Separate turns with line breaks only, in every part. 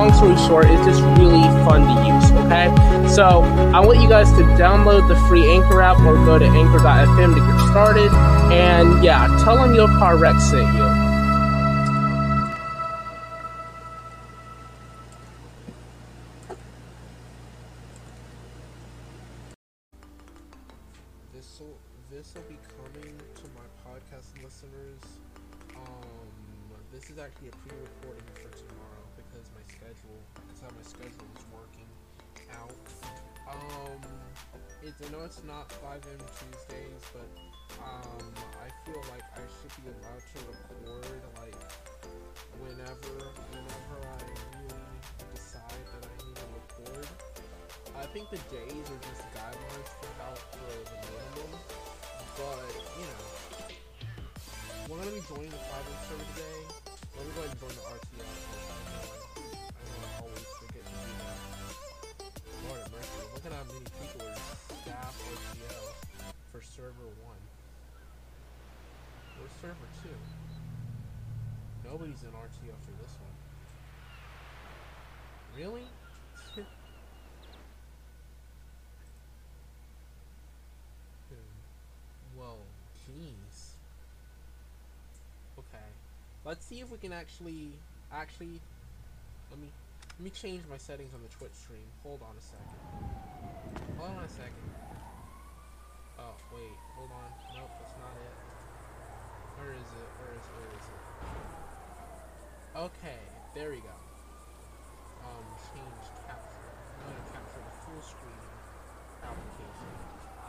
long story short, it's just really fun to use, okay? So, I want you guys to download the free Anchor app or go to anchor.fm to get started, and yeah, tell them YoCarWrecked sent you.
It's I know it's not FiveM Tuesdays, but um, I feel like I should be allowed to record like whenever, whenever I really decide that I need to record. I think the days are just guidelines for how for the minimum, but you know, we're gonna be joining the private server today. Let me go ahead and join the RTL. Server one. Where's server two? Nobody's in RTL for this one. Really? Whoa, jeez. Okay, let's see if we can actually, actually, let me, let me change my settings on the Twitch stream. Hold on a second. Hold on a second. Oh, wait, hold on. Nope, that's not it. Where is it? Where is it? Where is it? Okay, there we go. Um, change capture. I'm gonna capture the full screen application.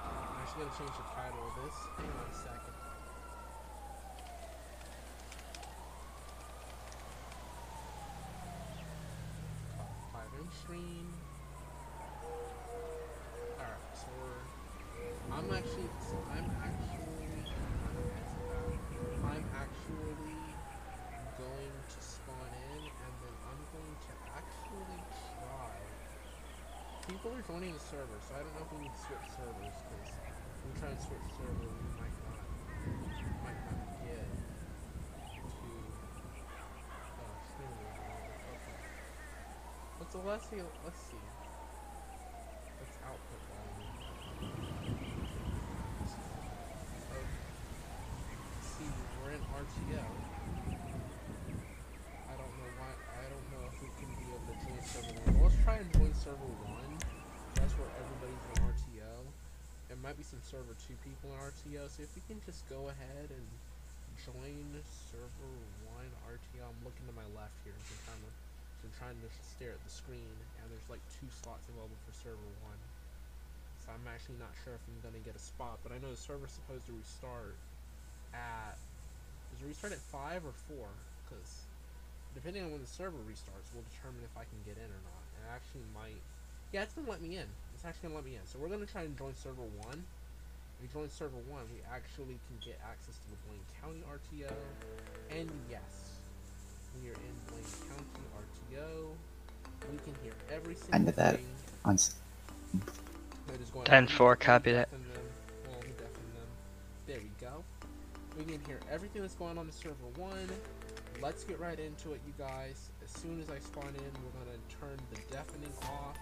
I'm actually gonna change the title of this. Hang on a second. Five screen. Alright, so we're. I'm actually. I'm actually. I'm actually going to spawn in and then I'm going to actually try. People are joining the server, so I don't know if we need to switch servers because if we try and switch server, we might not, might not get to. Uh, oh, stream Okay. Let's see. Let's see. Let's output volume. Okay. See, we're in RTL. I don't know why. I don't know if we can be able to join server one. Well, let's try and join server one. That's where everybody's in RTL. There might be some server two people in RTL. So if we can just go ahead and join server one RTL. I'm looking to my left here. I'm trying to. Trying to stare at the screen, and there's like two slots available for server one. So I'm actually not sure if I'm gonna get a spot, but I know the server's supposed to restart at. Does it restart at five or four? Because depending on when the server restarts, we'll determine if I can get in or not. And it actually might. Yeah, it's gonna let me in. It's actually gonna let me in. So we're gonna try and join server one. If we join server one, we actually can get access to the Blaine County RTO. And yes, we are in Blaine County RTO. We can hear every single
End of that.
thing
On s-
that is going
10-4, copy that.
Well, let me deafen them. There we go. We can hear everything that's going on in server one. Let's get right into it, you guys. As soon as I spawn in, we're gonna turn the deafening off,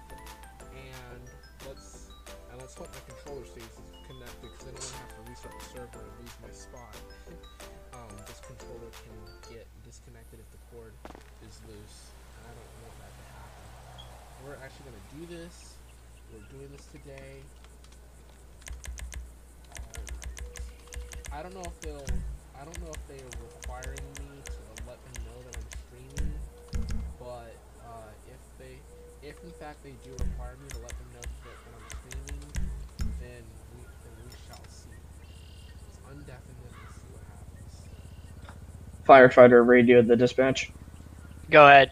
and let's and let's hope my controller stays connected because then I to have to restart the server and lose my spot. um, this controller can get disconnected if the cord is loose, and I don't want that to happen. We're actually gonna do this. We're doing this today. I don't know if they'll. I don't know if they are requiring me to let them know that I'm streaming, but uh, if they, if in fact they do require me to let them know that I'm then we, then we shall see. It's. We'll see what happens.
Firefighter radioed the dispatch.
Go ahead.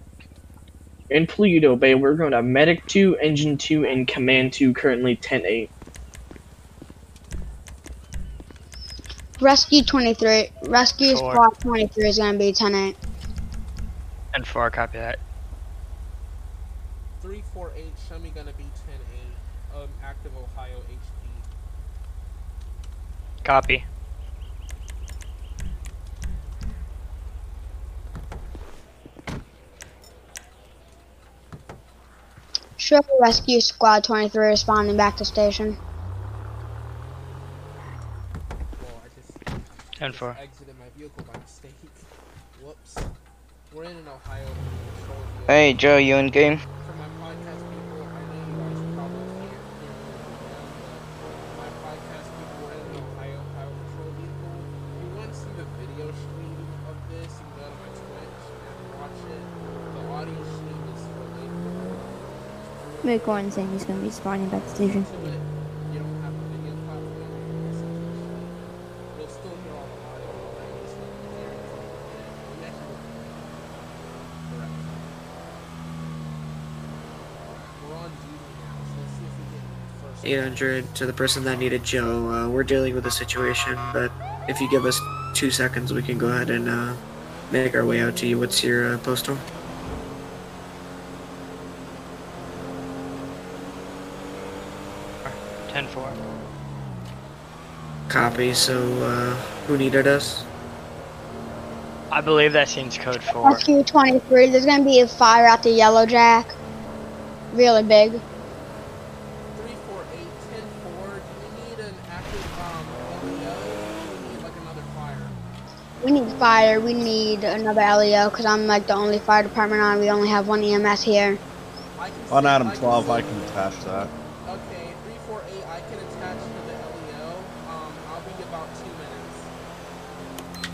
And Paleto Bay, we're going to Medic 2, Engine 2, and Command 2, currently 10 8.
Rescue 23, Rescue. Squad 23 is going to be 10 8.
And 4, copy that.
3, 4,
Copy.
Show Rescue Squad 23 responding back to station.
Well, I just
10 4.
my vehicle by mistake. Whoops. We're in an Ohio patrol vehicle.
Hey Joe, you in game?
For my podcast people, I know you guys probably can't hear me right now, but my podcast people were in an Ohio Ohio patrol vehicle. If you want to see the video stream of this, you can go to my Twitch and watch it. The audio stream is relatable.
Make one saying he's gonna be spawning back to station.
to it, you don't have a video platform, essentially. You'll still hear all the audio, but you just won't be hearing from the video. We actually correct. We're on duty now, so let's see if we
800 to the person that needed Joe. Uh, we're dealing with a situation, but if you give us two seconds, we can go ahead and uh, make our way out to you. What's your uh, postal?
Ten four.
Copy. So, uh, who needed us?
I believe that seems code 4.
Rescue 23, there's going to be a fire at the Yellow Jack. Really big.
348 10 Do you need an active um, LEO? Do you need like another fire?
We need fire. We need another LEO because I'm like the only fire department on. We only have one EMS here.
On Adam 12, I can attach that.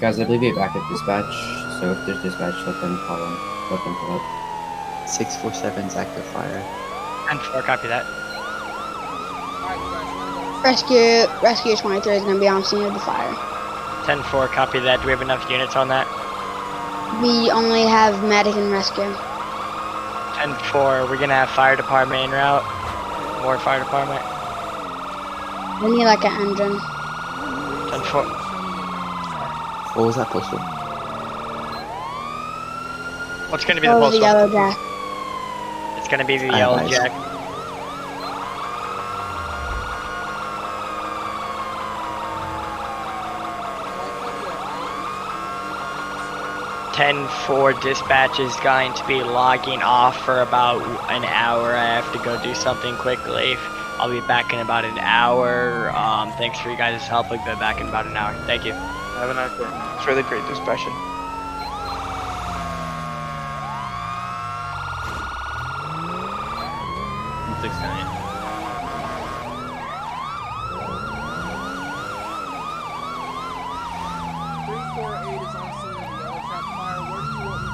Guys, I believe you're back at dispatch, so if there's dispatch, let them call up. Let them pull up. 647's active fire.
10 4, copy that.
Alright, you guys, wanna go
Rescue Rescue 23 is going to be on scene of the fire.
10 4, copy that. Do we have enough units on that?
We only have medic and rescue.
10 4, we're gonna have fire department en route. More fire department.
We need like a hundred.
10 4.
What was that postal?
What's gonna be the
Oh, the
postal?
Yellow Jack.
It's gonna be the
I
yellow
advise.
jack. Ten four dispatch is going to be logging off for about an hour. I have to go do something quickly. I'll be back in about an hour. Um, thanks for you guys' help. I'll be back in about an hour. Thank you.
Have a nice day. It's really great dispatching.
Six nine.
Three four eight is on scene the fire. Where do you want me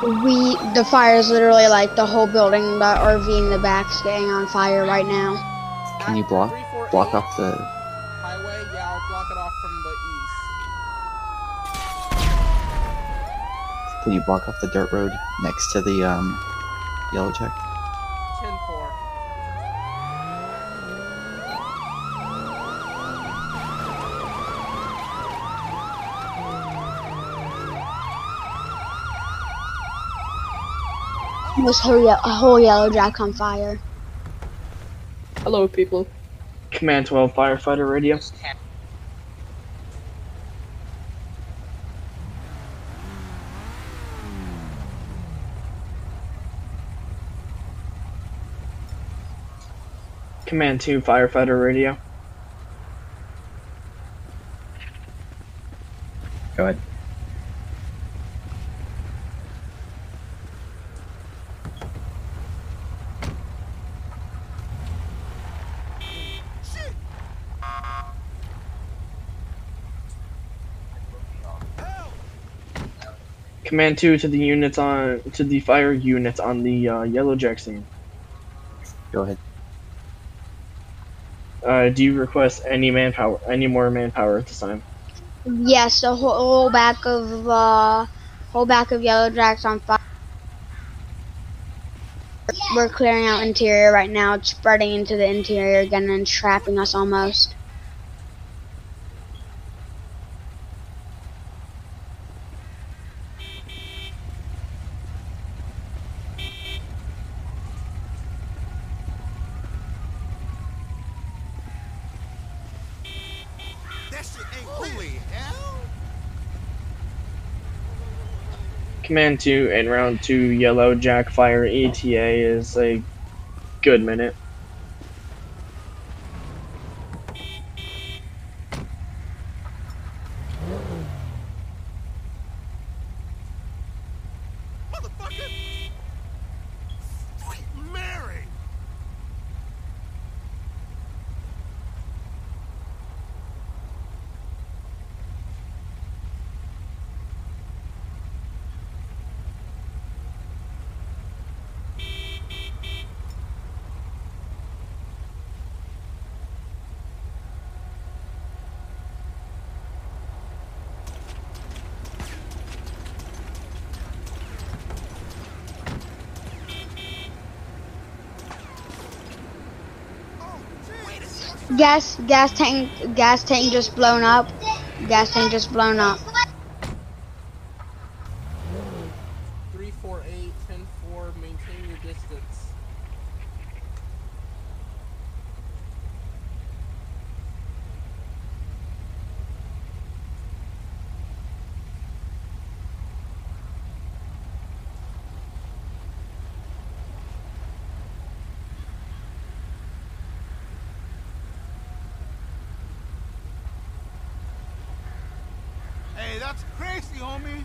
positioned?
We the fire is literally like the whole building, the RV in the back, is getting on fire right now.
Can you block
348
block off the
highway? Yeah, I'll block it off from the east.
Can you block off the dirt road next to the um, yellow jack?
10 4.
This whole, ye- whole yellow jack on fire.
Hello, people. Command 12 firefighter radio. Command 2 firefighter radio.
Go ahead.
Command 2 to the units on to the fire units on the uh, yellow jack scene.
Go ahead.
Uh, do you request any manpower, any more manpower at this time?
Yes, whole, whole back of uh, whole back of yellow jacks on fire. We're clearing out interior right now. It's spreading into the interior again and trapping us almost.
That shit ain't holy hell.
Command 2 and round 2 yellow jack fire ETA is a good minute.
Gas gas tank gas tank just blown up. Gas tank just blown up.
348, 10 4, maintain your distance.
Hey, that's crazy, homie.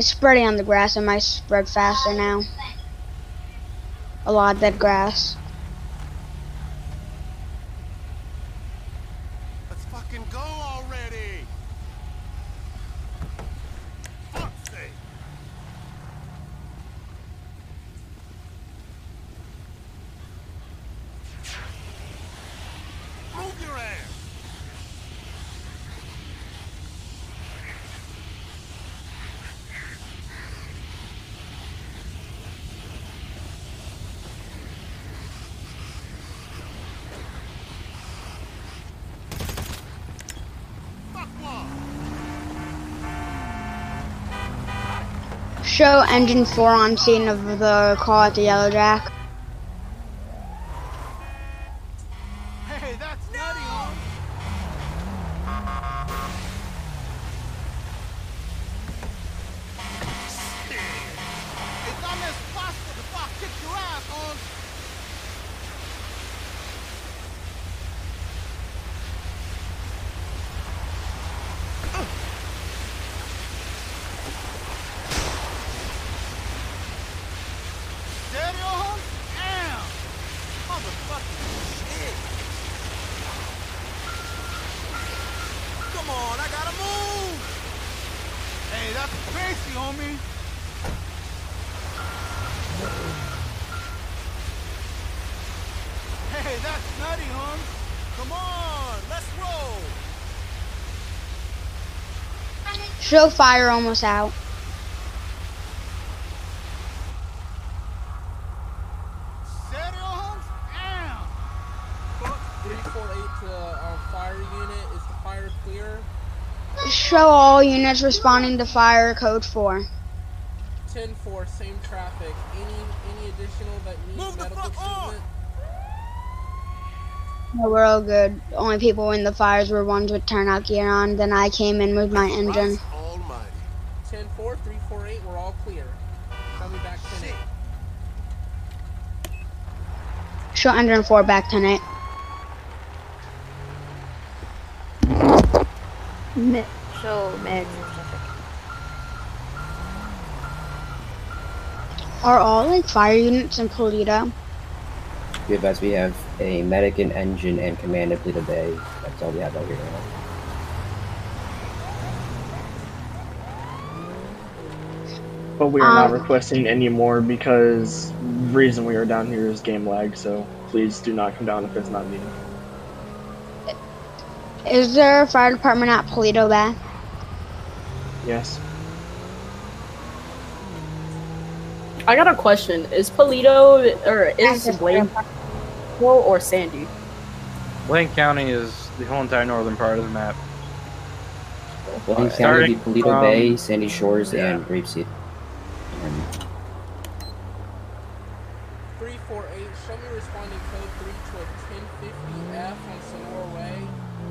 It's spreading on the grass. It might spread faster now. A lot of dead grass.
Let's fucking go already. Fuck's sake. Move your ass. Fuck off.
Show engine four on scene of the call at the yellow jack. Show fire almost out. Uh, Show all units responding to fire code 4.
10 same traffic. Any any additional that needs Move medical treatment?
No, we're all good. Only people in the fires were ones with turnout gear on. Then I came in with my engine.
10 4, 3 4 8, we're all clear. Tell me back 10 8.
Show engine 4 back tonight.
Mi- show medics.
Are all like fire units in Paleto?
We advise we have a medic, an engine, and command at Paleto Bay. That's all we have out here now.
But we are not
Um,
requesting any more because reason we are down here is game lag. So please do not come down if it's not needed.
Is there a fire department at Paleto Bay?
Yes.
I got a question. Is Paleto or is Blaine or Sandy?
Blaine County is the whole entire northern part of the map.
Blaine County,
Starting
would be Paleto
from-
Bay, Sandy Shores,
yeah.
and Grapeseed. And
3 4 8, show me code 3 to a 1050F on Senora Way.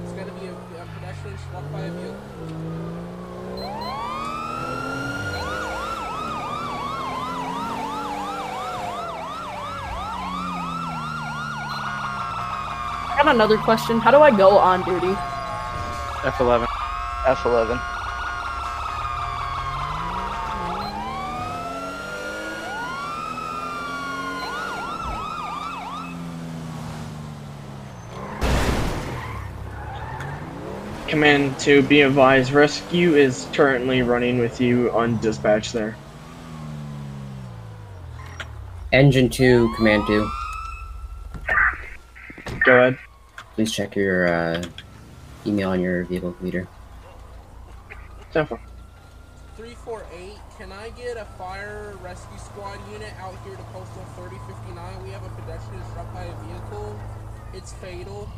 It's gonna be a, a pedestrian struck by a vehicle.
I got another question. How do I go on duty?
F11.
F11.
Command to be advised, rescue is currently running with you on dispatch there.
Engine 2, Command 2.
Go ahead.
Please check your uh, email on your vehicle leader.
Tempo.
348, can I get a fire rescue squad unit out here to postal 3059? We have a pedestrian struck by a vehicle. It's fatal.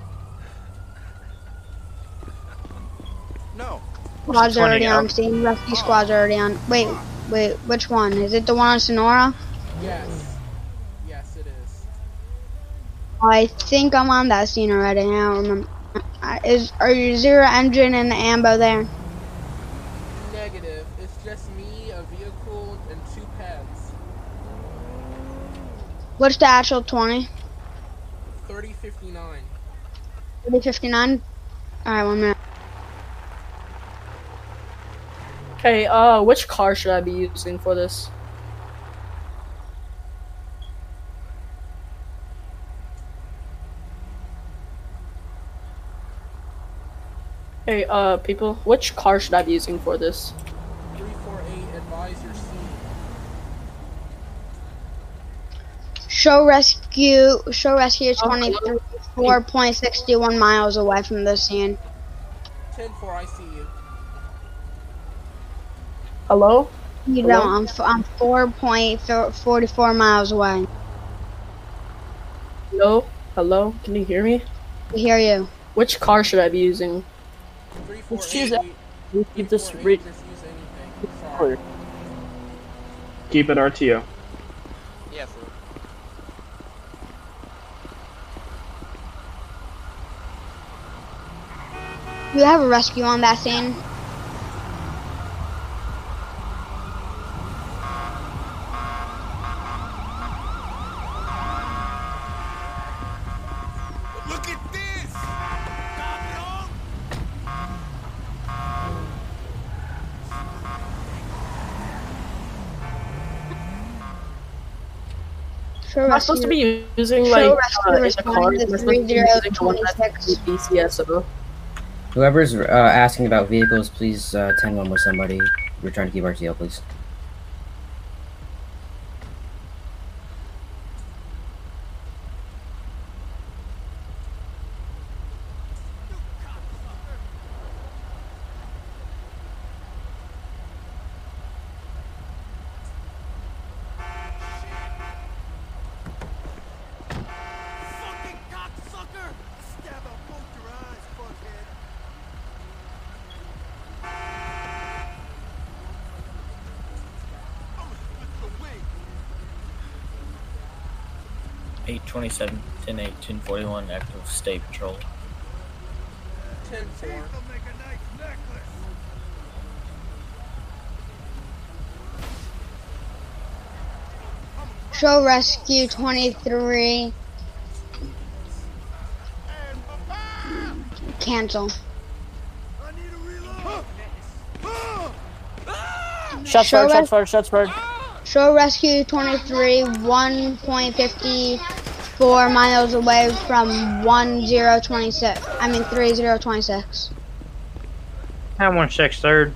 No.
Squad's
20
already on
out.
scene. Rescue squad's already on. Wait, wait, which one? Is it the one on Senora?
Yes. Yes, it is.
I think I'm on that scene already. I don't remember. Is are you zero engine and the ambo there?
Negative. It's just me, a vehicle, and two pads.
What's the actual 20?
3059.
3059? Alright, one minute.
Okay, uh, which car should I be using for this? Hey, uh, people, which car should I be using for this?
348, advise your scene.
Show rescue. Show rescue is 24.61 miles away from the scene.
10 4, I see you.
Hello?
You
Hello?
don't. I'm, f- I'm 4.44 miles away.
Hello? Hello? Can you hear me?
I hear you.
Which car should I be using?
348,
Let's choose that. We keep this re-
just use anything. Sorry.
Keep it RTO.
Yes.
You have a rescue on that scene. Show
supposed to be using
Show
like uh, in the
responding
car?
to
supposed to be using the one that's
3026.
Whoever's uh, asking about vehicles, please uh, 10-1 with somebody. We're trying to keep our RTO, please.
827, 10 8, 1041, active state patrol.
10 4.
Show rescue 23. Cancel.
Shots
Show
fired, shots fired, shots fired.
Show rescue 23, 1.54 miles away from 1026. I mean 3026.
Have one six third,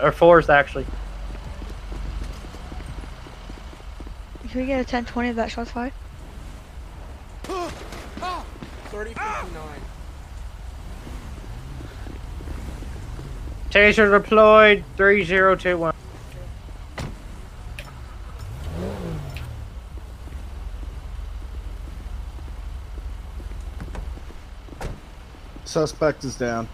or fourth actually.
Can we get a 1020 of that shots fired?
3059.
Taser deployed. Three zero two one.
Suspect is down.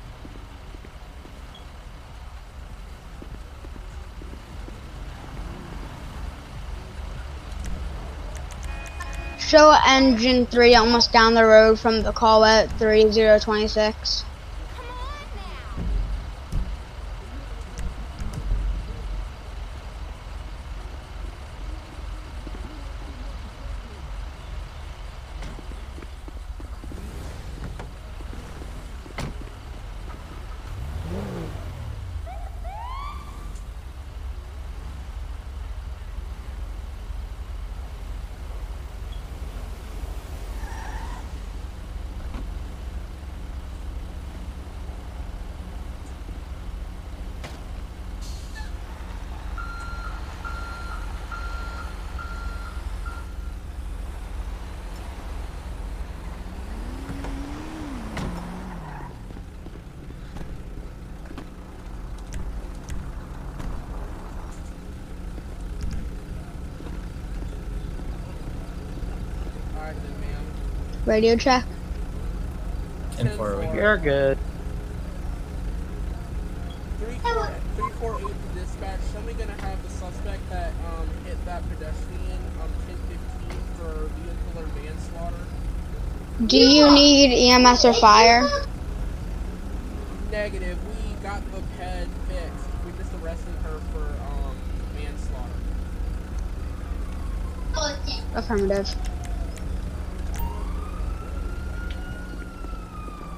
Show engine 3 almost down the road from the call at 3026.
Alright then, ma'am.
Radio check.
10 4 we
You're good.
348 to dispatch. Somebody gonna have the suspect that um, hit that pedestrian on 1015 for vehicular manslaughter.
Do you need EMS or fire?
Negative. We got the ped fixed. We just arrested her for um, manslaughter.
Affirmative.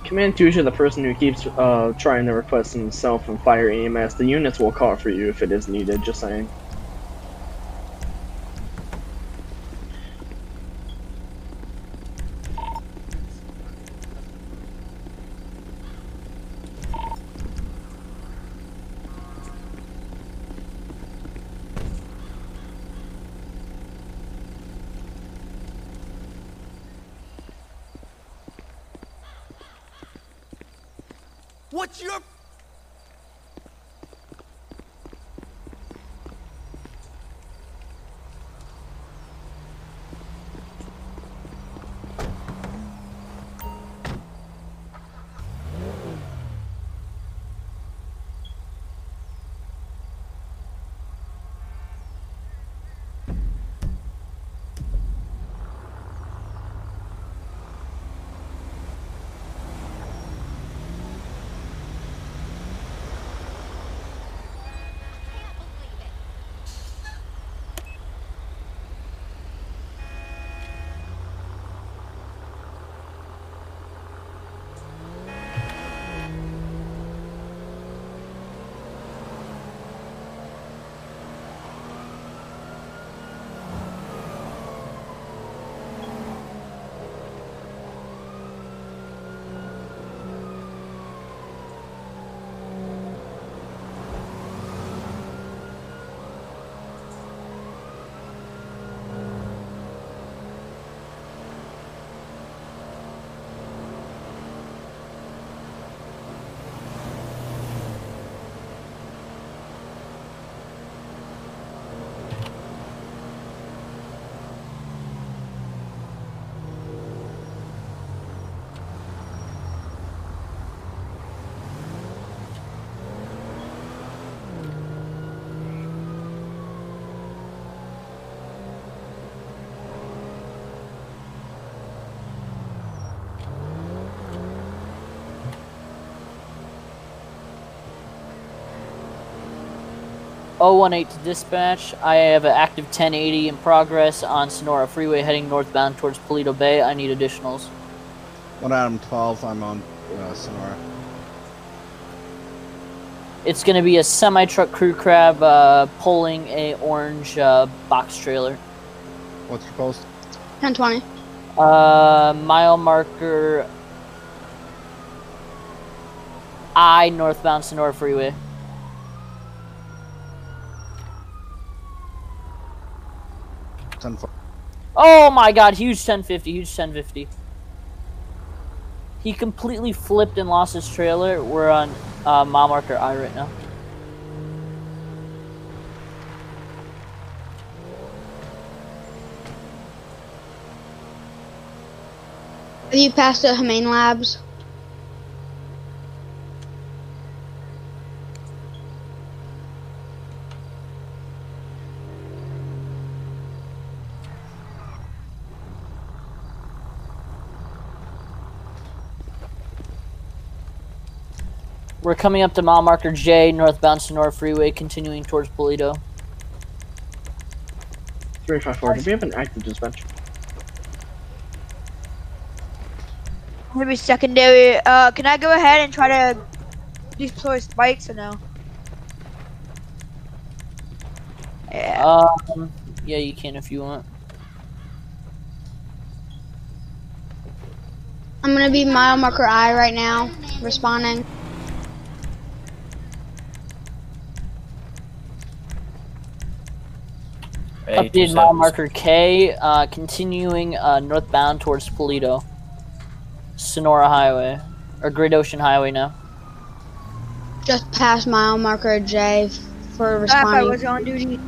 Command 2 to the person who keeps uh, trying to request himself and fire EMS. The units will call for you if it is needed, just saying.
018 to dispatch. I have an active 1080 in progress on Senora Freeway heading northbound towards Paleto Bay. I need additionals.
One Adam 12, I'm on uh, Senora.
It's going to be a semi truck crew crab uh, pulling a orange uh, box trailer.
What's your post?
1020.
Uh, mile marker I northbound Senora Freeway.
Ten four.
Oh my god, huge 1050, huge 1050. He completely flipped and lost his trailer. We're on uh, mile marker I right now.
Have you passed the Humane Labs?
We're coming up to mile marker J, northbound Senora Freeway, continuing towards Paleto.
354, do we have an active dispatch?
Maybe secondary. Uh, can I go ahead and try to deploy spikes or no? Yeah.
Um, yeah, you can if you want.
I'm gonna be mile marker I right now, responding.
Updated mile marker K, uh, continuing uh, northbound towards Paleto. Senora Highway. Or Great Ocean Highway now.
Just past mile marker J for
If I was on duty.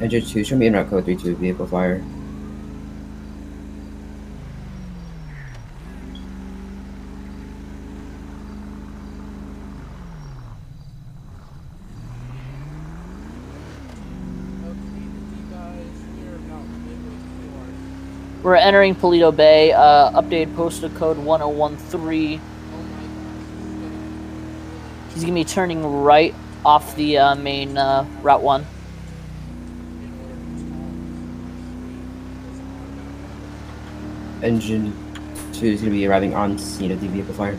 Engine 2, show me in route code 32 vehicle fire.
We're entering Paleto Bay. Uh, updated postal code 1013. He's gonna be turning right off the uh, main uh, Route 1.
Engine 2 is going to be arriving on scene of the vehicle fire.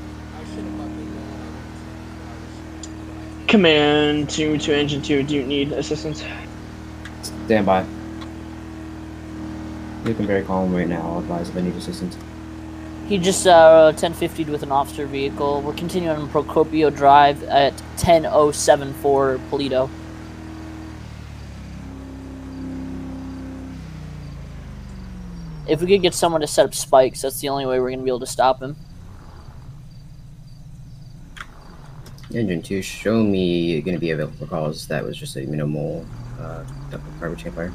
Command 2 to Engine 2, do you need assistance?
Stand by. Looking very calm right now. I'll advise if I need assistance.
He just uh, 1050'd with an officer vehicle. We're continuing on Procopio Drive at 10074 Paleto. If we could get someone to set up spikes, that's the only way we're going to be able to stop him.
Engine 2, show me going to be available for calls. That was just a minimal uh, double garbage can fire.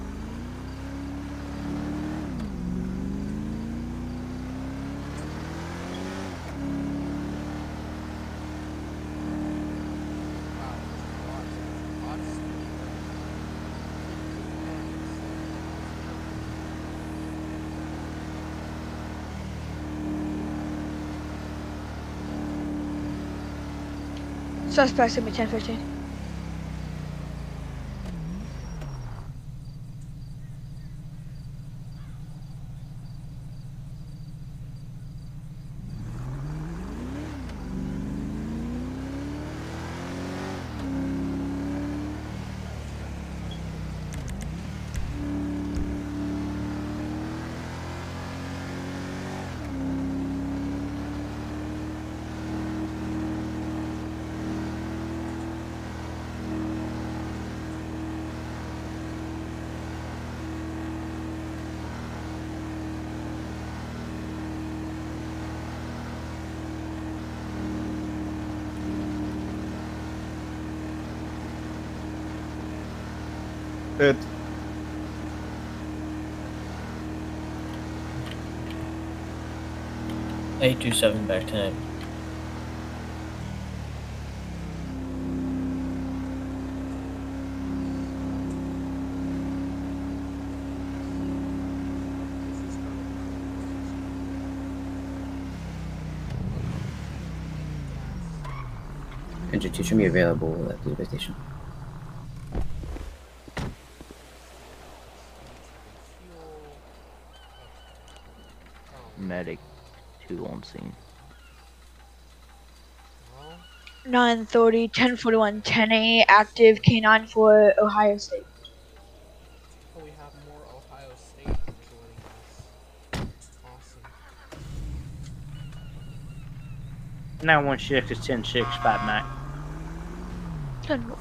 Suspect's gonna be 1015.
827 back tonight.
Could you teacher me available at the base station?
2 on scene.
930, 1041, 10A active K9 for Ohio State.
Oh, we have more Ohio State joining us. Awesome.
Now one shift is 10 6 5 night.
10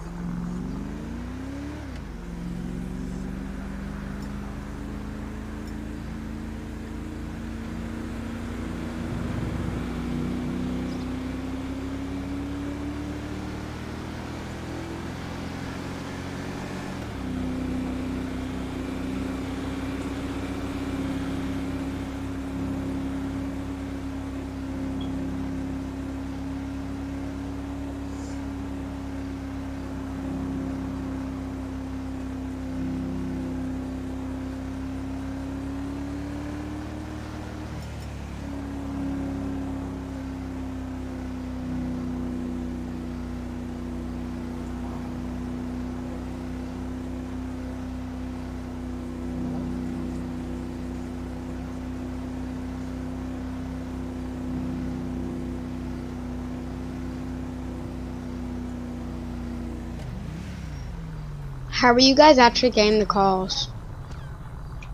How are you guys actually getting the calls?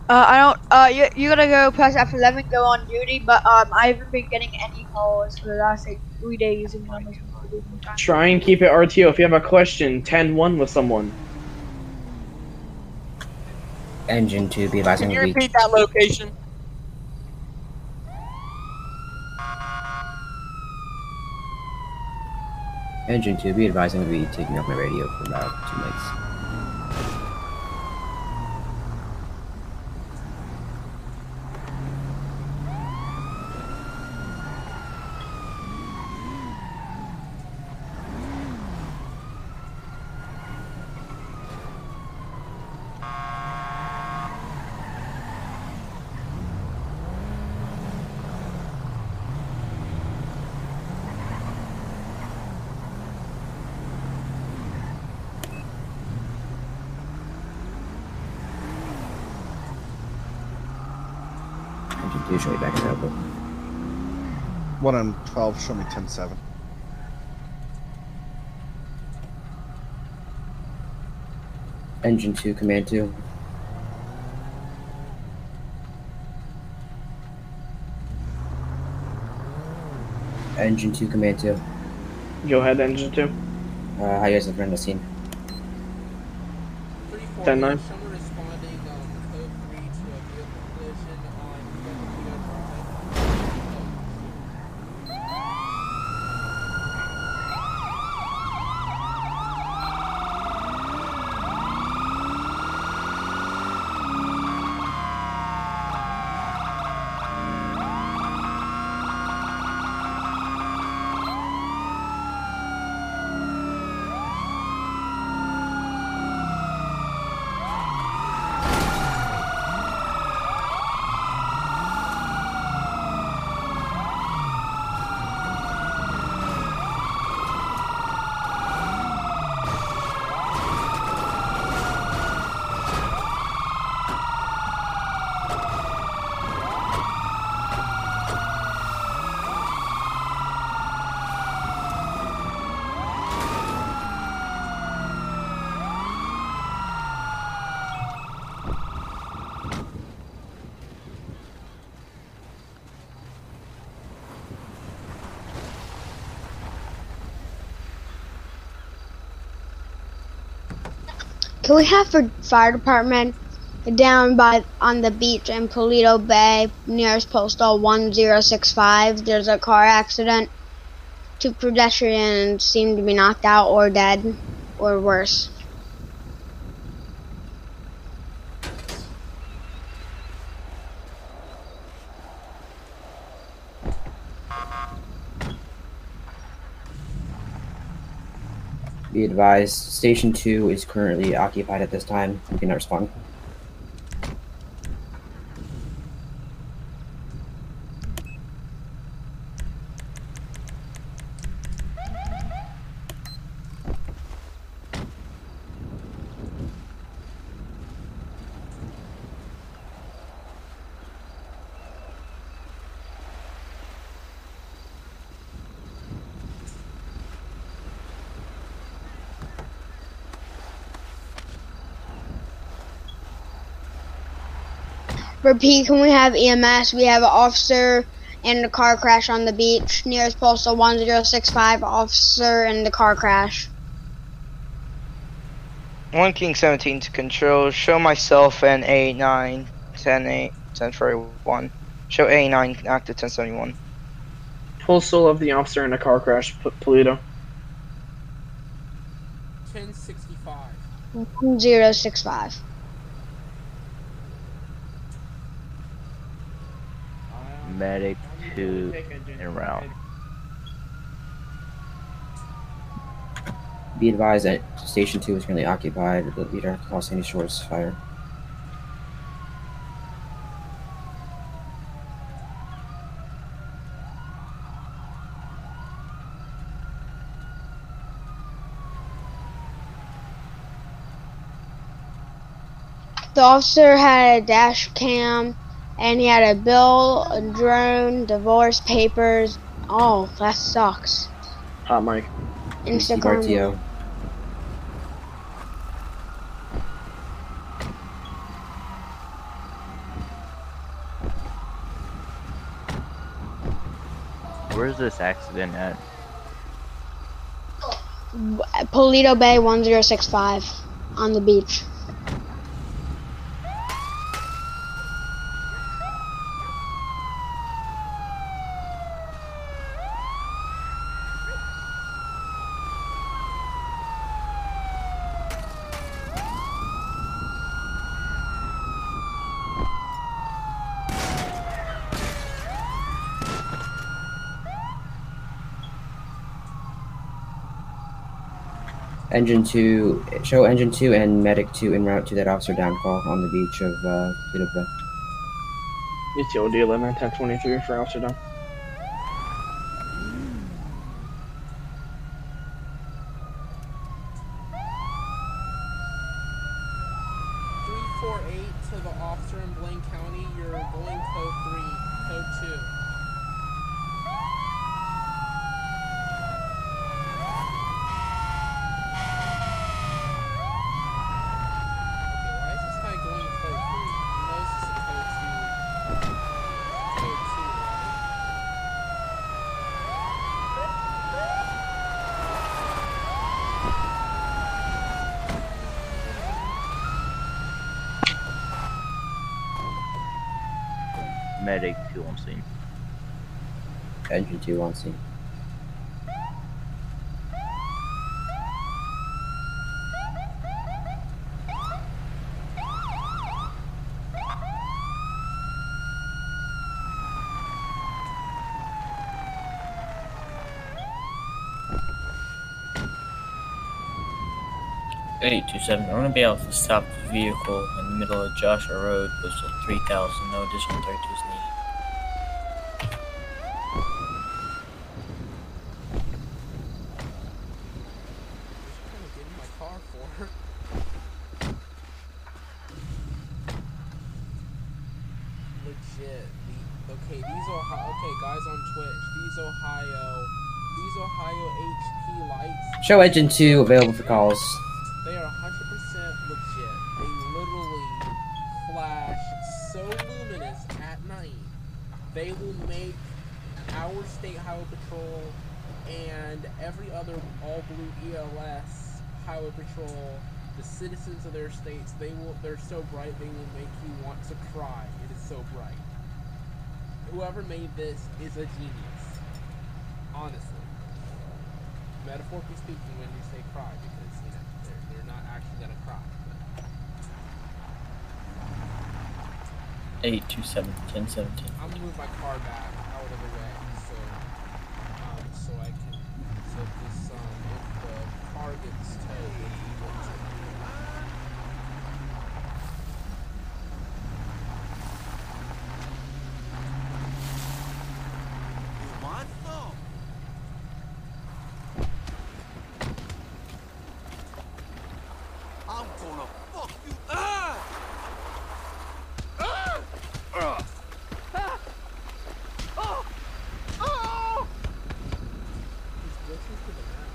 Uh, I don't. Uh, you you gotta go press F11, go on duty. But um, I haven't been getting any calls for the last like three days. And I'm
Try and keep it RTO. If you have a question, 10-1 with someone.
Engine 2 be advising
Can you repeat that location?
Engine 2 be advising will be taking off my radio for about two minutes. Engine 2 should be back available.
One on 12, show me 10 7.
Engine 2, Command 2. Engine 2, Command 2.
Go ahead, engine 2.
Uh, how you guys have run the scene?
10 9.
Someone responding um, code 3 to a vehicle collision on
Can we have a fire department down by on the beach in Paleto Bay, nearest postal 1065? There's a car accident. Two pedestrians seem to be knocked out or dead, or worse.
Be Station 2 is currently occupied at this time. You cannot respond.
Repeat, can we have EMS? We have an officer in the car crash on the beach. Nearest postal 1065, officer in the car crash.
One King 17 to control. Show myself and A9, 10 8, 10 1. Show A9 active 1071.
Postal of the officer in a car crash, P- Paleto.
1065.
1065.
Medic two en route.
Be advised that Station 2 is currently occupied. The leader have to call Sandy Shores fire.
The officer had a dash cam and he had a bill, a drone, divorce papers. Oh, that sucks.
Hot mic.
Receive
Instagram.
RTO.
Where's this accident at?
Paleto Bay 1065 on the beach.
Engine 2, show Engine 2 and Medic 2 en route to that officer down call on the beach of uh, Lido Bay.
ETOD 11 1023 for officer down.
Three four eight to the officer in Blaine County. You're going code three, code two. Okay, why is this guy going code three? He knows this is code two. Code two, right?
Medic two on scene.
Engine 2 on scene.
Eight two seven. I'm gonna be able to stop the vehicle in the middle of Joshua Road, postal three thousand. No additional thirty twos needed.
trying to get in my car for? Legit. The, okay, these Ohio. Okay, guys on Twitch. These Ohio. These Ohio HP lights.
Show Engine 2 available for calls.
They are 100% legit. They literally flash so luminous at night. They will make our state highway patrol and every other all blue ELS highway patrol, the citizens of their states, they will they're so bright they will make you want to cry. It is so bright. Whoever made this is a genius. Metaphorically speaking when you say cry because you know they're, they're not actually gonna cry. But
Eight two seven. Ten seventeen.
I'm gonna move my car back out of the way so um so I can so if this um if the car gets towed it's able to
You want some? I'm gonna fuck you up! Ah! Ah! Ah! Oh! Oh!
He's glitching to the map.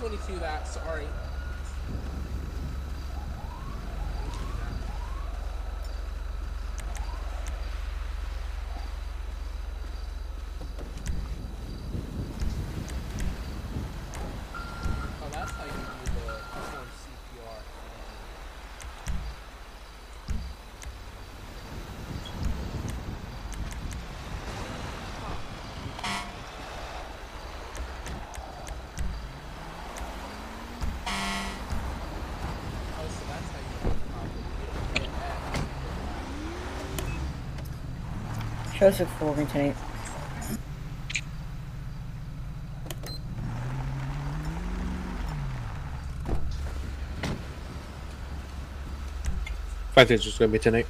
1022 that, sorry. Oh, that's how you do the perform CPR. Oh, so that's how you do it properly. You don't get
Show us a four ten eight.
Five things is gonna be tonight.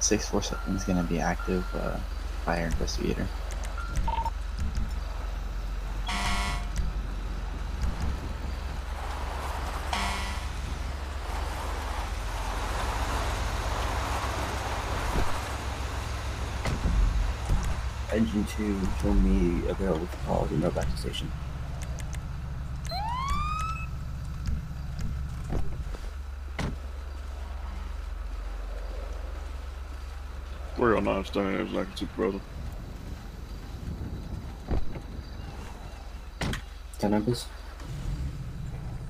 Six four seven is gonna be active uh, fire investigator.
Engine 2, show me available for calls and no back to station.
Three oh nine stands like a brother.
Ten numbers?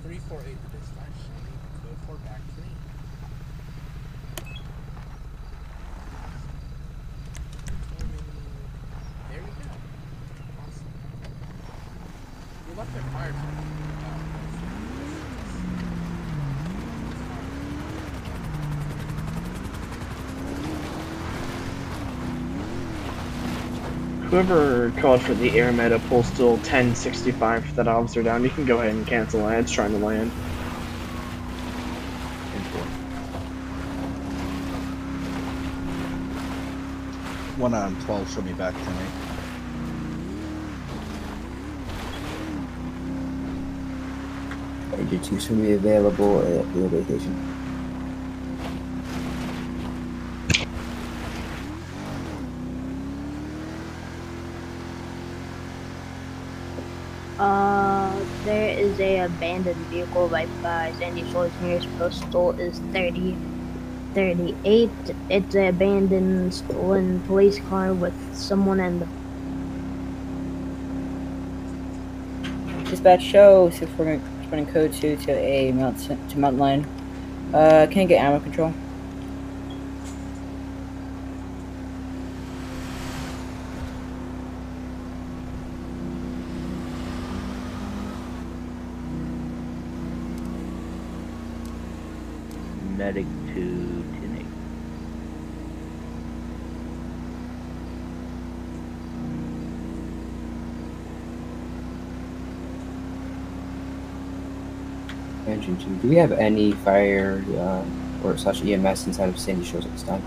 348 the dispatch. Code 4 back 3. There you go. Awesome. You left their fire truck.
Whoever called for the air meta postal 1065 for that officer down, you can go ahead and cancel that. It's trying to land.
One on 12, show me back tonight.
you to soon be available at your vacation.
Uh, there is a abandoned vehicle right by Sandy Shores nearest postal is 30 38. It's an abandoned stolen police car with someone in the
dispatch show 649 opening code 2 to a mount to mount line. Uh, can I get ammo control?
2, do we have any fire uh, or slash EMS inside of Sandy Shores at this time?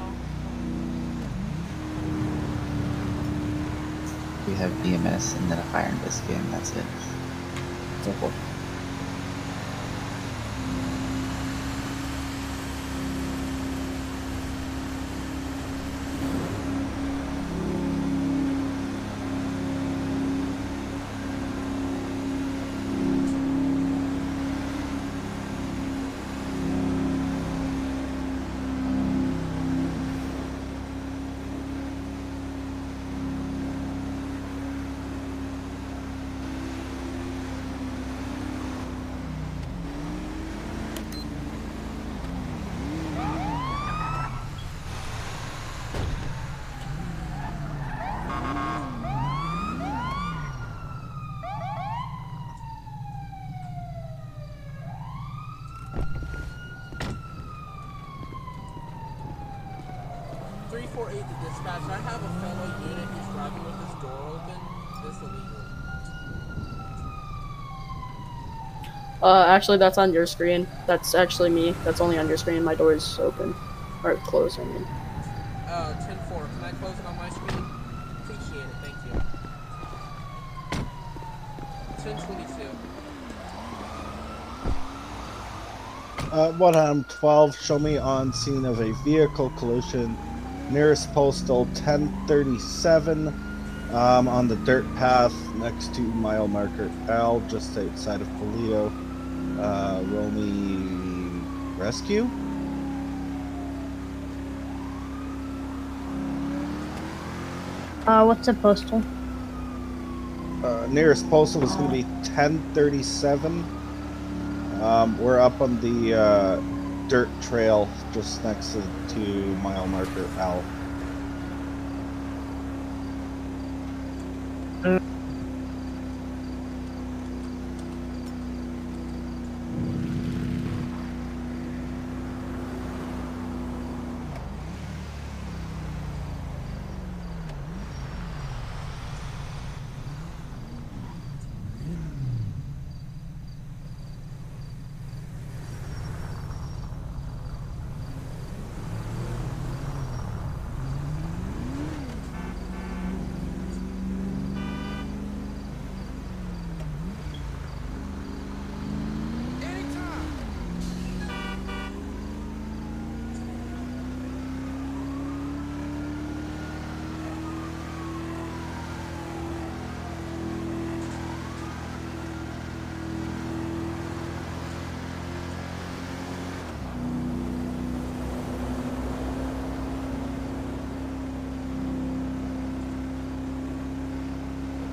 We have EMS and then a fire investigator, and that's it.
So forth.
Three four eight to dispatch. I have a fellow unit who's driving with his door open. This illegal.
Uh, actually, that's on your screen. That's actually me. That's only on your screen. My door is open. Or closed, I mean.
Uh, 10 4. Can I close it on my screen? Appreciate it. Thank you. 1022.
Uh, one on 12, show me on scene of a vehicle collision. Nearest postal 1037. Um, on the dirt path next to mile marker L, just outside of Paleto. Uh, roll me rescue.
Uh, what's the postal?
Uh, nearest postal is going to be 1037. Um, we're up on the uh, dirt trail just next to, mile marker L.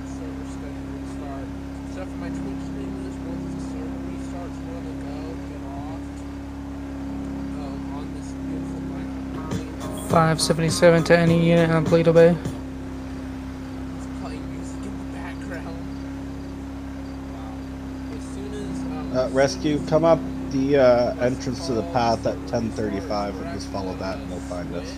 server schedule restart. Stuff in my Twitch streamers, once the server restarts, want to go, get off. Um, on this beautiful microphone.
577 to any unit on Paleto Bay.
playing music in the background. Wow. As soon as um,
Uh, rescue, come up the uh, entrance to the path at 1035 and just follow that and they'll find us.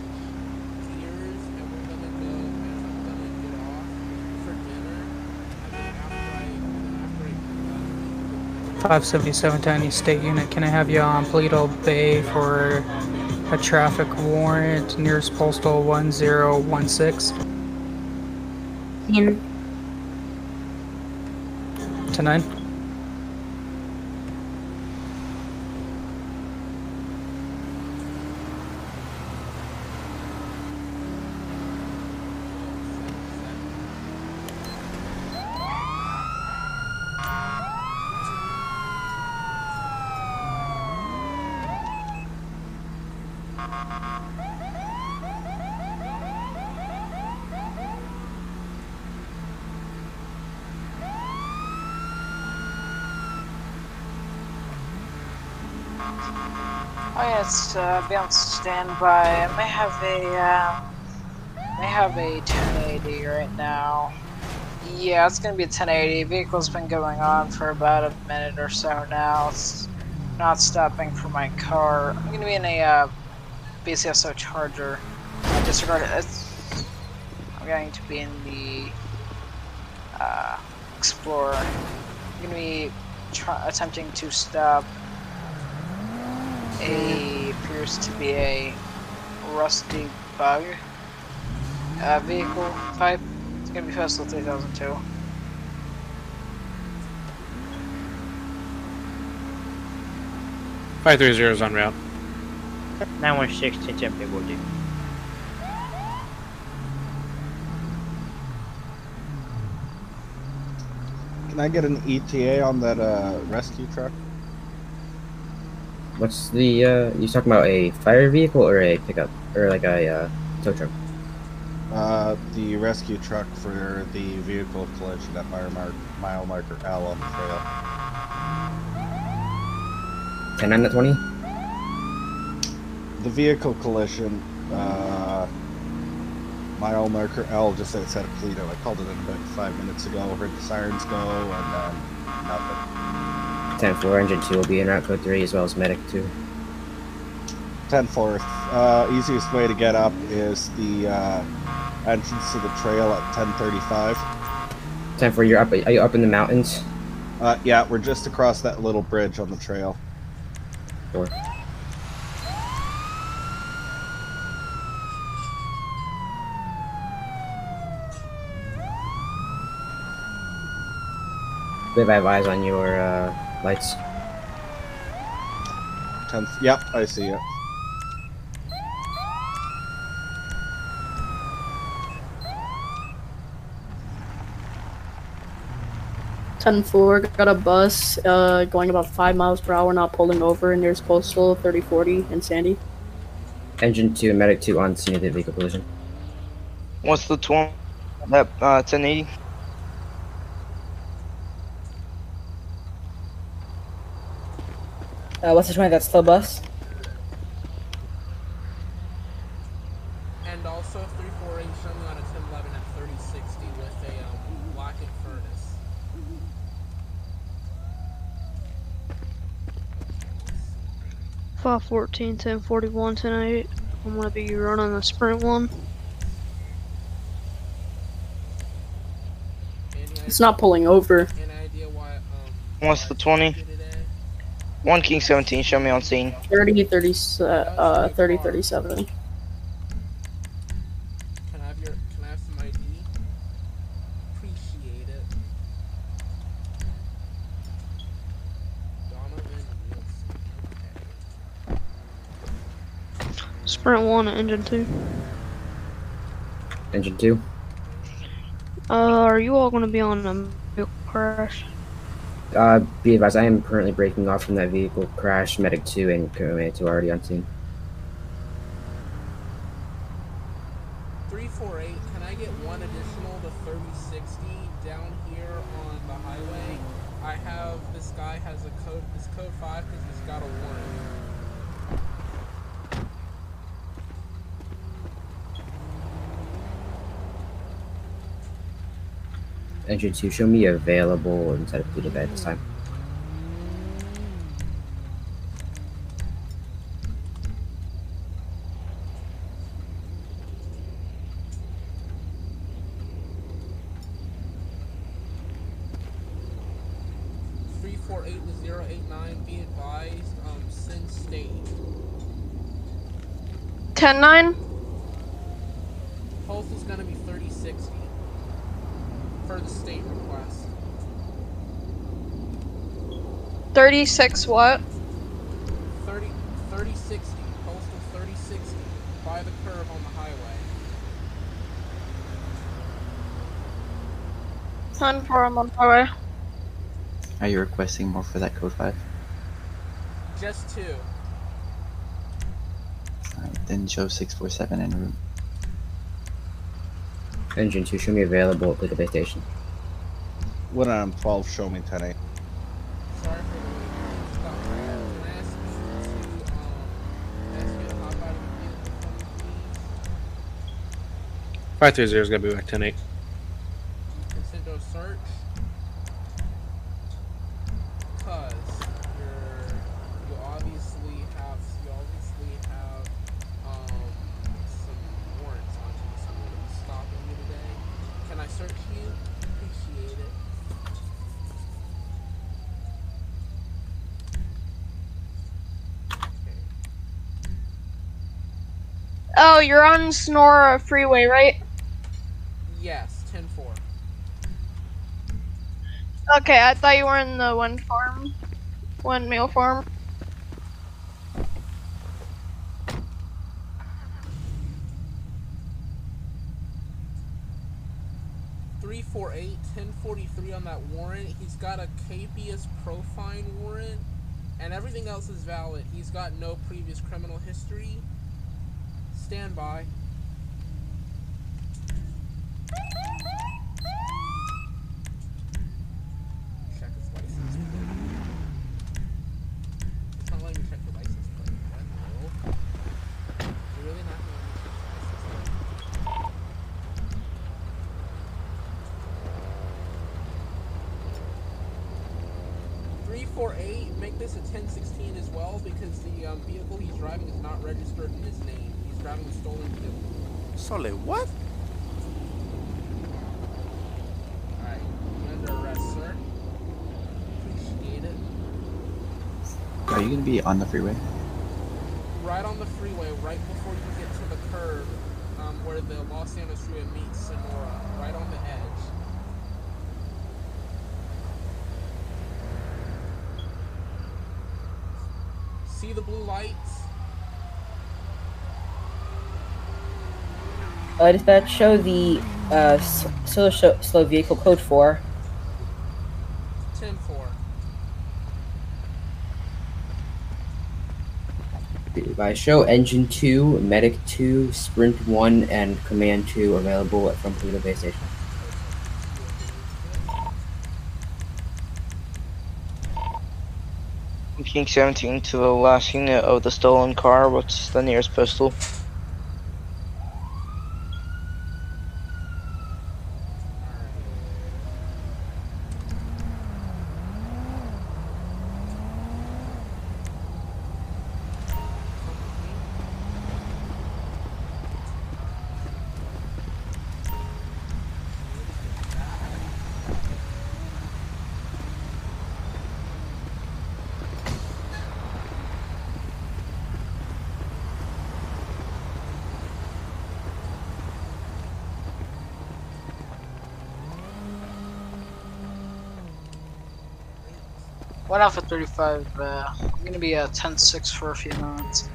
577 to any state unit. Can I have you on Paleto Bay for a traffic warrant nearest postal 1016
In
to 9?
Oh be on standby. I may have a, uh, may have a 1080 right now. Yeah, it's gonna be a 1080. Vehicle's been going on for about a minute or so now. It's not stopping for my car. I'm gonna be in a, uh, BCSO Charger. I disregard it. It's, I'm going to be in the, uh, Explorer. I'm gonna be attempting to stop a appears to be a rusty bug uh, vehicle type. It's gonna be Festival 3002.
Five three zero is on route.
916 Tempe will do.
Can I get an ETA on that uh, rescue truck?
What's the, uh, you talking about a fire vehicle or a pickup? Or like a, uh, tow truck?
Uh, the rescue truck for the vehicle collision at mile, mark, mile marker L on the trail.
10 9 20?
The vehicle collision, uh, mile marker L just outside of Paleto. I called it in about five minutes ago. Heard the sirens go and then nothing.
10 4, engine 2 will be in route code 3 as well as medic 2.
10 4th. Uh, easiest way to get up is the uh, entrance to the trail at 1035.
10 4, you're up, are you up in the mountains?
Uh, yeah, we're just across that little bridge on the trail.
Sure. I believe I have eyes on your uh, Lights.
Tenth. Yep, I see it.
Ten four got a bus uh, going about five miles per hour, not pulling over, and there's postal thirty forty and Sandy.
Engine two, medic two on scene of the vehicle collision.
What's the twenty? That uh, ten eighty.
Uh, what's the 20? That's slow bus.
And also 348 showing on a 1011 at 3060 with a um, blackened furnace.
Five fourteen, ten forty one, ten eight. I'm gonna be running the sprint one.
It's not pulling over.
What's the 20? 1 King 17, show me on scene.
30, 30, uh, 30, 37.
Can I have your? Can I have some ID? Appreciate it. Donovan Nielsen.
Sprint one, engine two.
Engine 2.
Uh, are you all gonna be on a vehicle crash?
Uh, be advised, I am currently breaking off from that vehicle crash. Medic 2 and Command 2 are already on scene.
348. Can I get one additional to 3060 down here on the highway? I have this guy has a code. This code five because he's got a warrant.
Engine 2, show me available inside of Paleto Bay at this time.
Three four
36 what?
30, 3060, postal 3060, by the curve on the highway.
Time for a month away.
Are you requesting more for that code 5?
Just two.
Then show 647 in room.
Engine 2, show me available at the base station.
What on 12, show me 10 8.
530 is going to be back 10 8.
Consent to a search. Cause you're you obviously have you obviously have um some warrants on you. Someone is stopping you today. Can I search you? Appreciate it.
Oh, you're on Senora Freeway, right?
Yes, 10 4.
Okay, I thought you were in the one farm, one meal farm.
Three four eight ten forty three on that warrant. He's got a capious profile warrant, and everything else is valid. He's got no previous criminal history. Stand by. A make this a 1016 as well because the um, vehicle he's driving is not registered in his name. He's driving a stolen vehicle.
Stolen what?
Alright, under arrest, sir.
Are you gonna be on the freeway?
Right on the freeway, right before you get to the curb um, where the Los Angeles Freeway meets Senora, right on the edge. blue lights.
Uh, dispatch, show the uh, slow, slow vehicle code 4. 10 4.
By show engine 2, medic 2, sprint 1, and command 2 available from Paleto Base Station.
King 17 to the last unit of the stolen car. What's the nearest postal?
One Alpha 35, uh, I'm gonna be a 10-6 for a few minutes.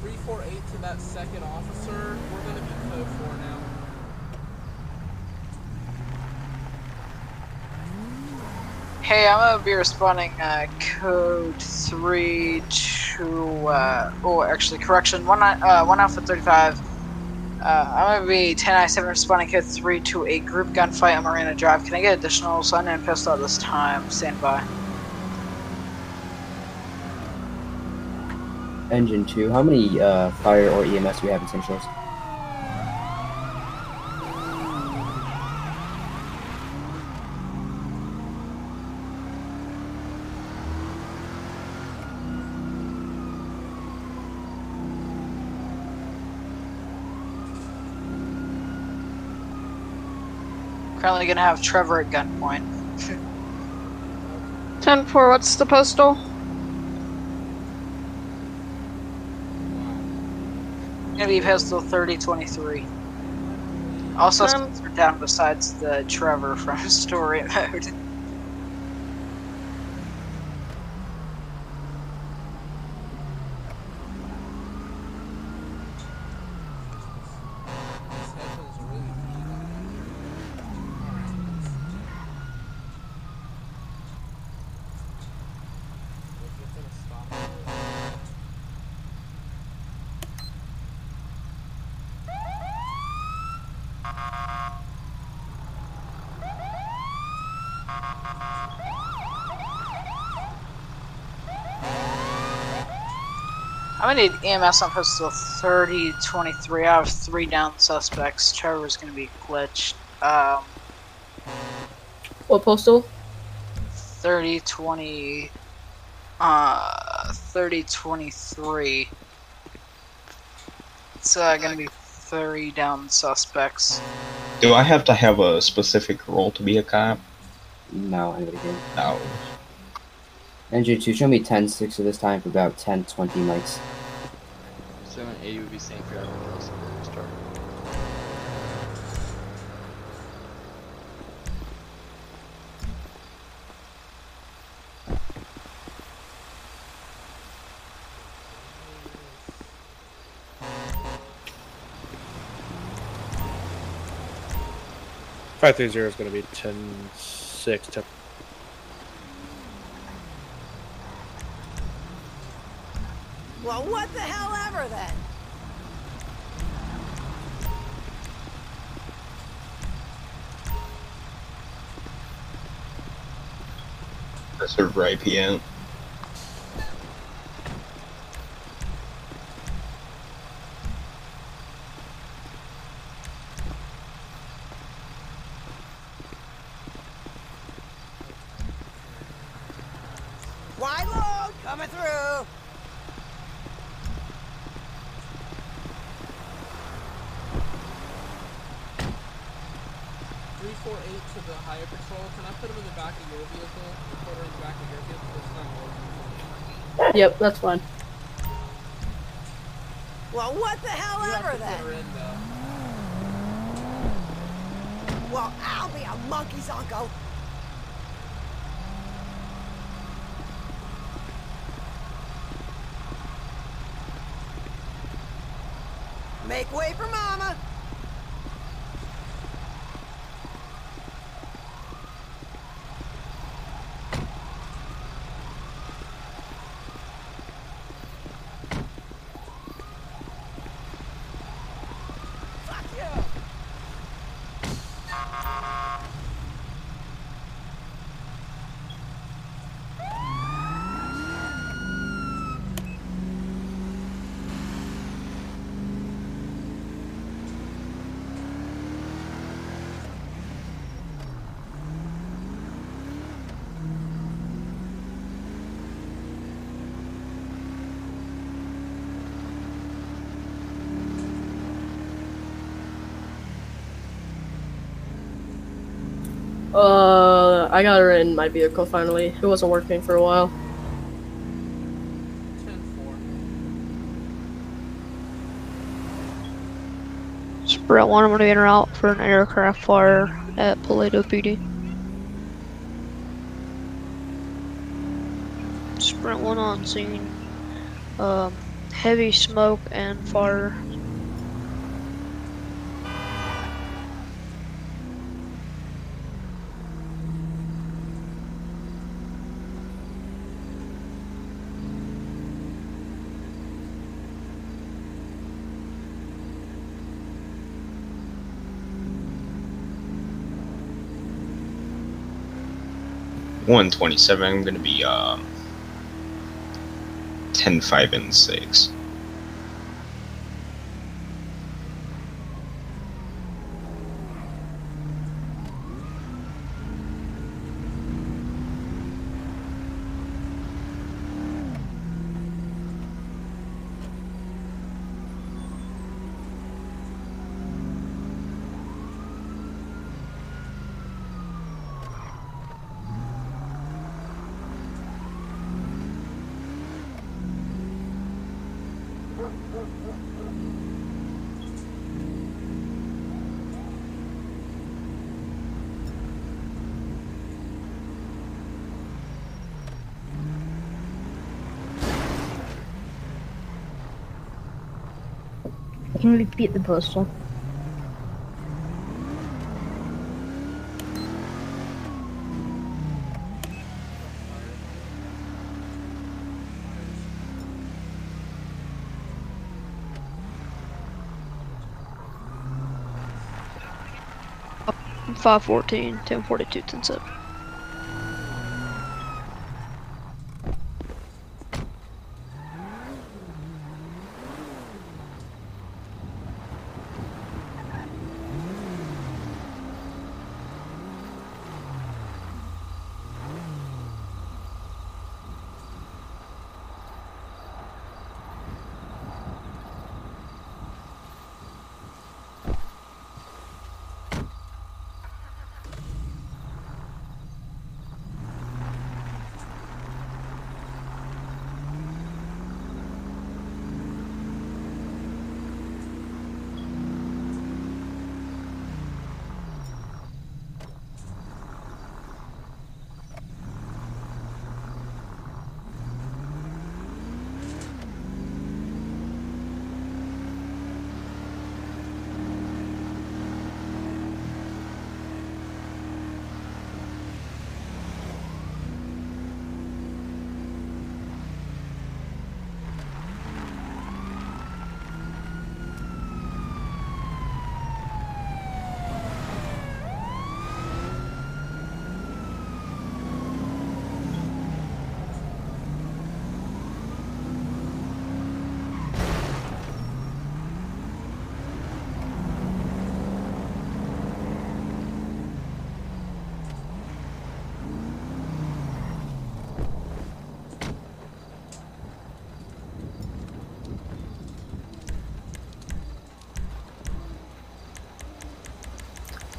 Three four eight to that second officer. We're gonna be code four now.
Hey, I'm gonna be responding uh, code 3 to, uh, oh, actually, correction, 1, uh, 1 Alpha 35. Uh, I'm gonna be 10i7 responding code 3 to a group gunfight on Marina Drive. Can I get additional sun and pistol this time? Stand by.
Engine two, how many uh, fire or EMS do we have in St.
Gonna have Trevor at gunpoint.
10 4, what's the postal?
Gonna be pistol 3023. Also,
Um,
down besides the Trevor from story mode. I'm gonna need EMS on postal 3023. I have three down suspects. Trevor's gonna be glitched. Um,
What postal?
3020. Uh, 3023. It's uh, gonna be 30 down suspects.
Do I have to have a specific role to be a cop?
No, anybody can.
No.
Engine two, show me 10 6 of this time for about 10 20 mics.
780 would be safe for everyone else to start.
Five three zero is going to be 10 6 10.
Well, what the hell ever then?
Reserve right PM.
Wide load coming through.
Three four eight to the higher patrol. Can I put him in the back of your vehicle? Or put her in the back of your vehicle? It's not working.
Yep, that's fine.
Well, what the hell
You
ever
to put
then?
in.
Well, I'll be a monkey's uncle. Make way for Mama.
Uh, I got her in my vehicle finally. It wasn't working for a while.
Sprint 1, I'm going to be in route for an aircraft fire at Paleto PD. Sprint 1 on scene. Um, heavy smoke and fire.
One twenty-seven. I'm gonna be um. 10, 5, and 6.
You repeat the postal?
Five fourteen, ten forty two, ten seven.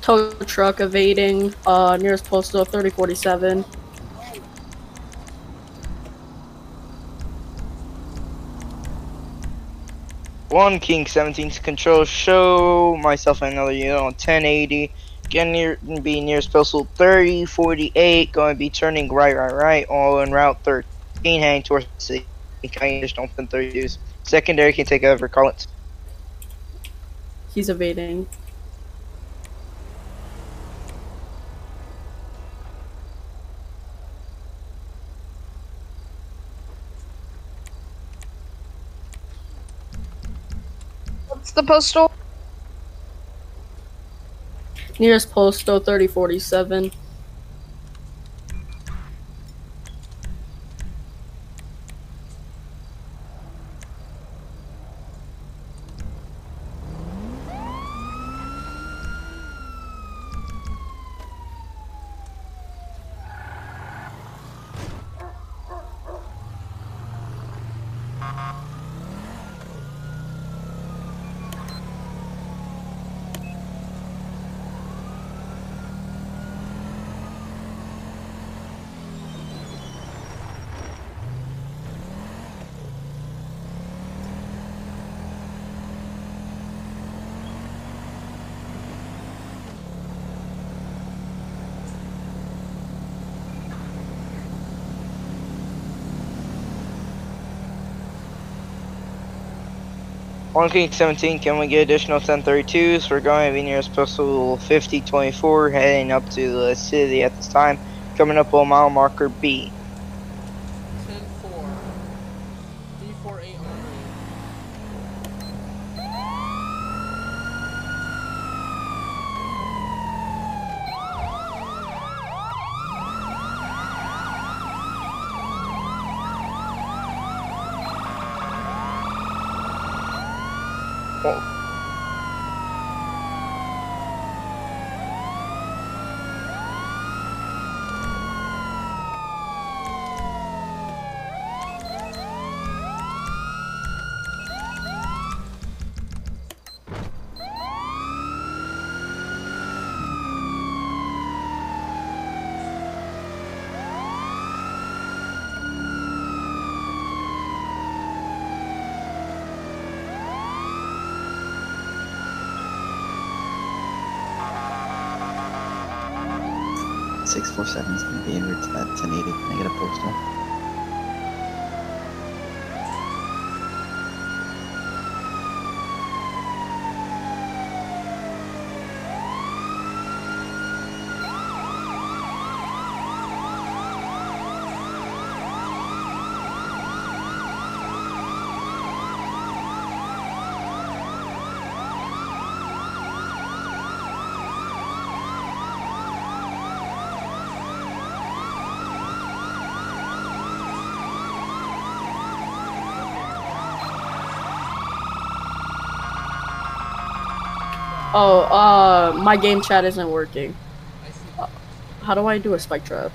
Tow truck evading, uh, nearest postal 3047.
One King 17 to control. Show myself and another unit on 1080. Get near and be nearest postal 3048. Going to be turning right, right, right. All in route 13, heading towards the city. Can just open 32s. Secondary can take over. Call it.
He's evading.
The postal?
Nearest postal 3047.
One King 17, can we get additional 1032s? We're going to be nearest postal 5024, heading up to the city at this time. Coming up on mile marker B.
10 4. 348 on
Six four seven is gonna be en route to that 1080. Can I get a postal?
Oh, uh, my game chat isn't working. How do I do a spike trap?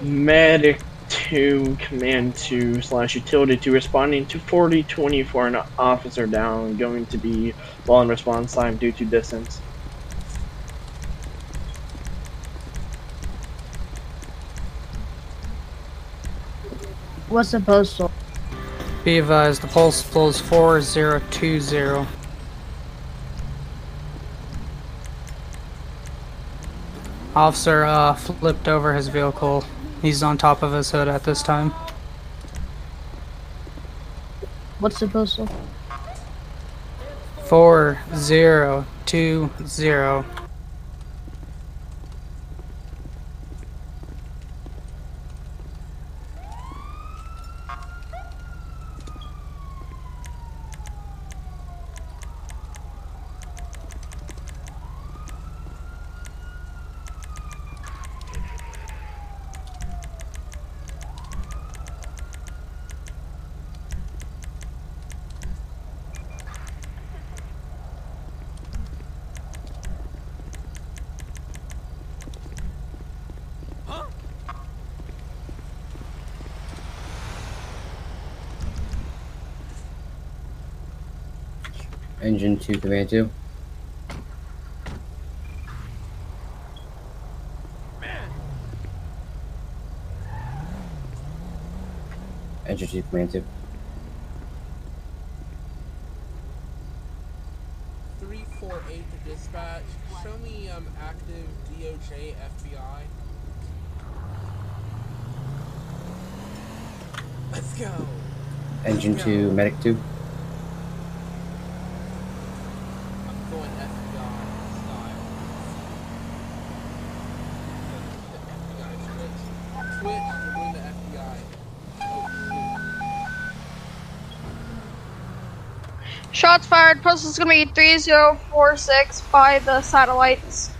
Medic 2, Command 2, slash Utility 2, responding to 4024, an officer down, going to be well in response time due to distance.
What's the postal?
Be advised, the pulse flows 4020. Officer uh, flipped over his vehicle. He's on top of his hood at this time.
What's the postal?
4020.
Engine 2, Command 2. Engine 2, Command 2.
348 to dispatch. Show me um active DOJ FBI. Let's go.
Engine 2, Medic 2.
I'm going FBI style. The FBI switch. Switch, we're going to FBI.
Shots fired. Postal's gonna be 3046 by the satellites.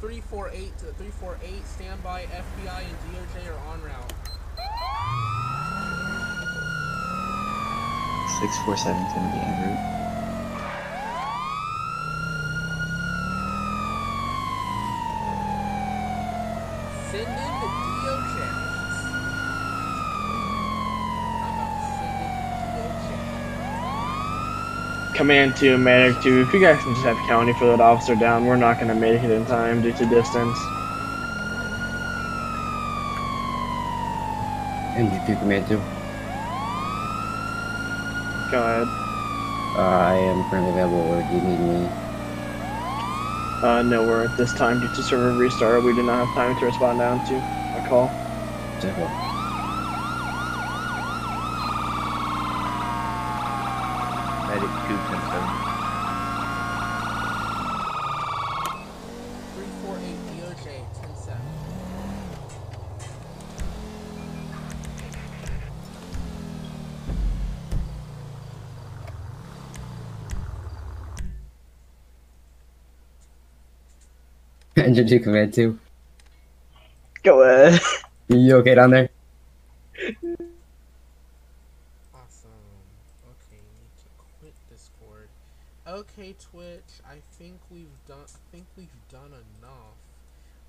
348 to 348, standby, FBI and DOJ are on route.
647 is gonna be en route.
Send in the DOJ. I'm about to send in the DOJ.
Command 2, Medic 2, if you guys can just have county for that officer down, we're not going to make it in time due to distance.
Engine 2, Command 2.
Go ahead.
Uh, I am currently available. Or do you need me?
Uh, nowhere at this time due to server restart. We do not have time to respond down to a call.
Simple. Engine 2 command 2.
Go ahead.
You okay down there?
Awesome. Okay, need to quit Discord. Okay, Twitch. I think we've done. I think we've done enough.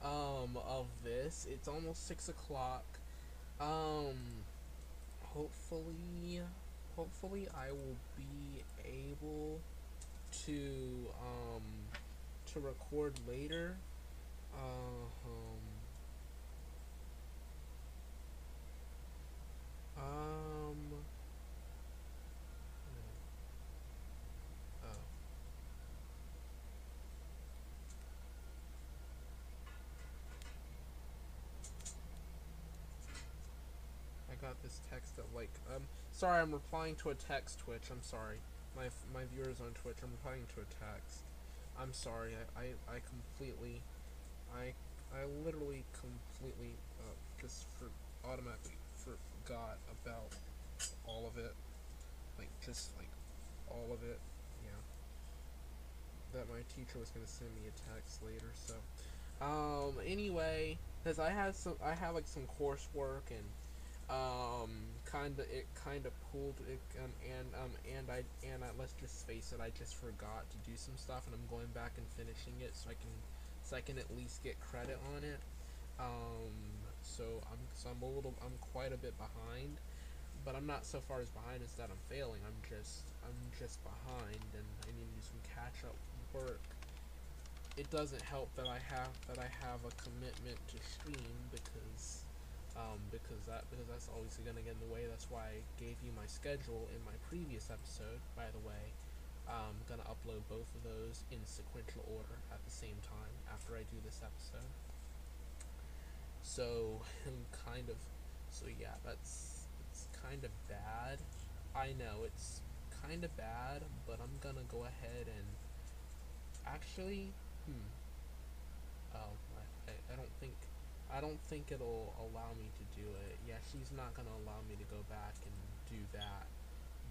Um, of this. It's almost six o'clock. Um, hopefully, hopefully I will be able to um to record later. Um. Um. Oh. I got this text that like um sorry I'm replying to a text Twitch. I'm sorry. My my viewers on Twitch. I'm replying to a text. I'm sorry. I I, I completely I I literally completely uh, just for automatically forgot about all of it. Like just like all of it. Yeah. That my teacher was gonna send me a text later. So, um. Anyway, because I had some, I have like some coursework and um kind of it kind of pulled it um, and um and I and I, let's just face it I just forgot to do some stuff and I'm going back and finishing it so I can so I can at least get credit on it um so I'm so I'm a little I'm quite a bit behind but I'm not so far as behind as that I'm failing I'm just I'm just behind and I need to do some catch up work it doesn't help that I have that I have a commitment to stream because um, because that because that's obviously gonna get in the way. That's why I gave you my schedule in my previous episode. By the way, I'm gonna upload both of those in sequential order at the same time after I do this episode. So I'm kind of so yeah, that's it's kind of bad. I know it's kind of bad, but I'm gonna go ahead and actually, hmm. Oh, I, I, don't think I don't think it'll allow me to do it. Yeah, she's not gonna allow me to go back and do that,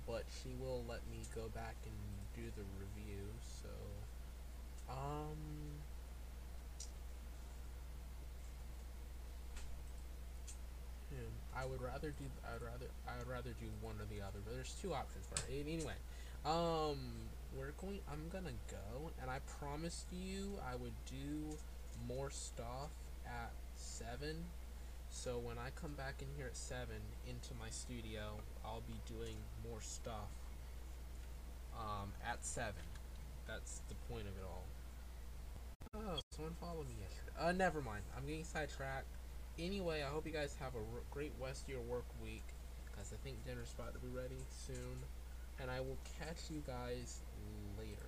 but she will let me go back and do the review. So, um, hmm, I would rather do. I'd rather. I would rather do one or the other. But there's two options for it. Anyway, um, we're going. I'm gonna go, and I promised you I would do more stuff at seven. So when I come back in here at seven into my studio, I'll be doing more stuff. Um, at seven. That's the point of it all. Oh, someone followed me yesterday. Uh, never mind. I'm getting sidetracked. Anyway, I hope you guys have a great rest of your work week, because I think dinner's about to be ready soon. And I will catch you guys later.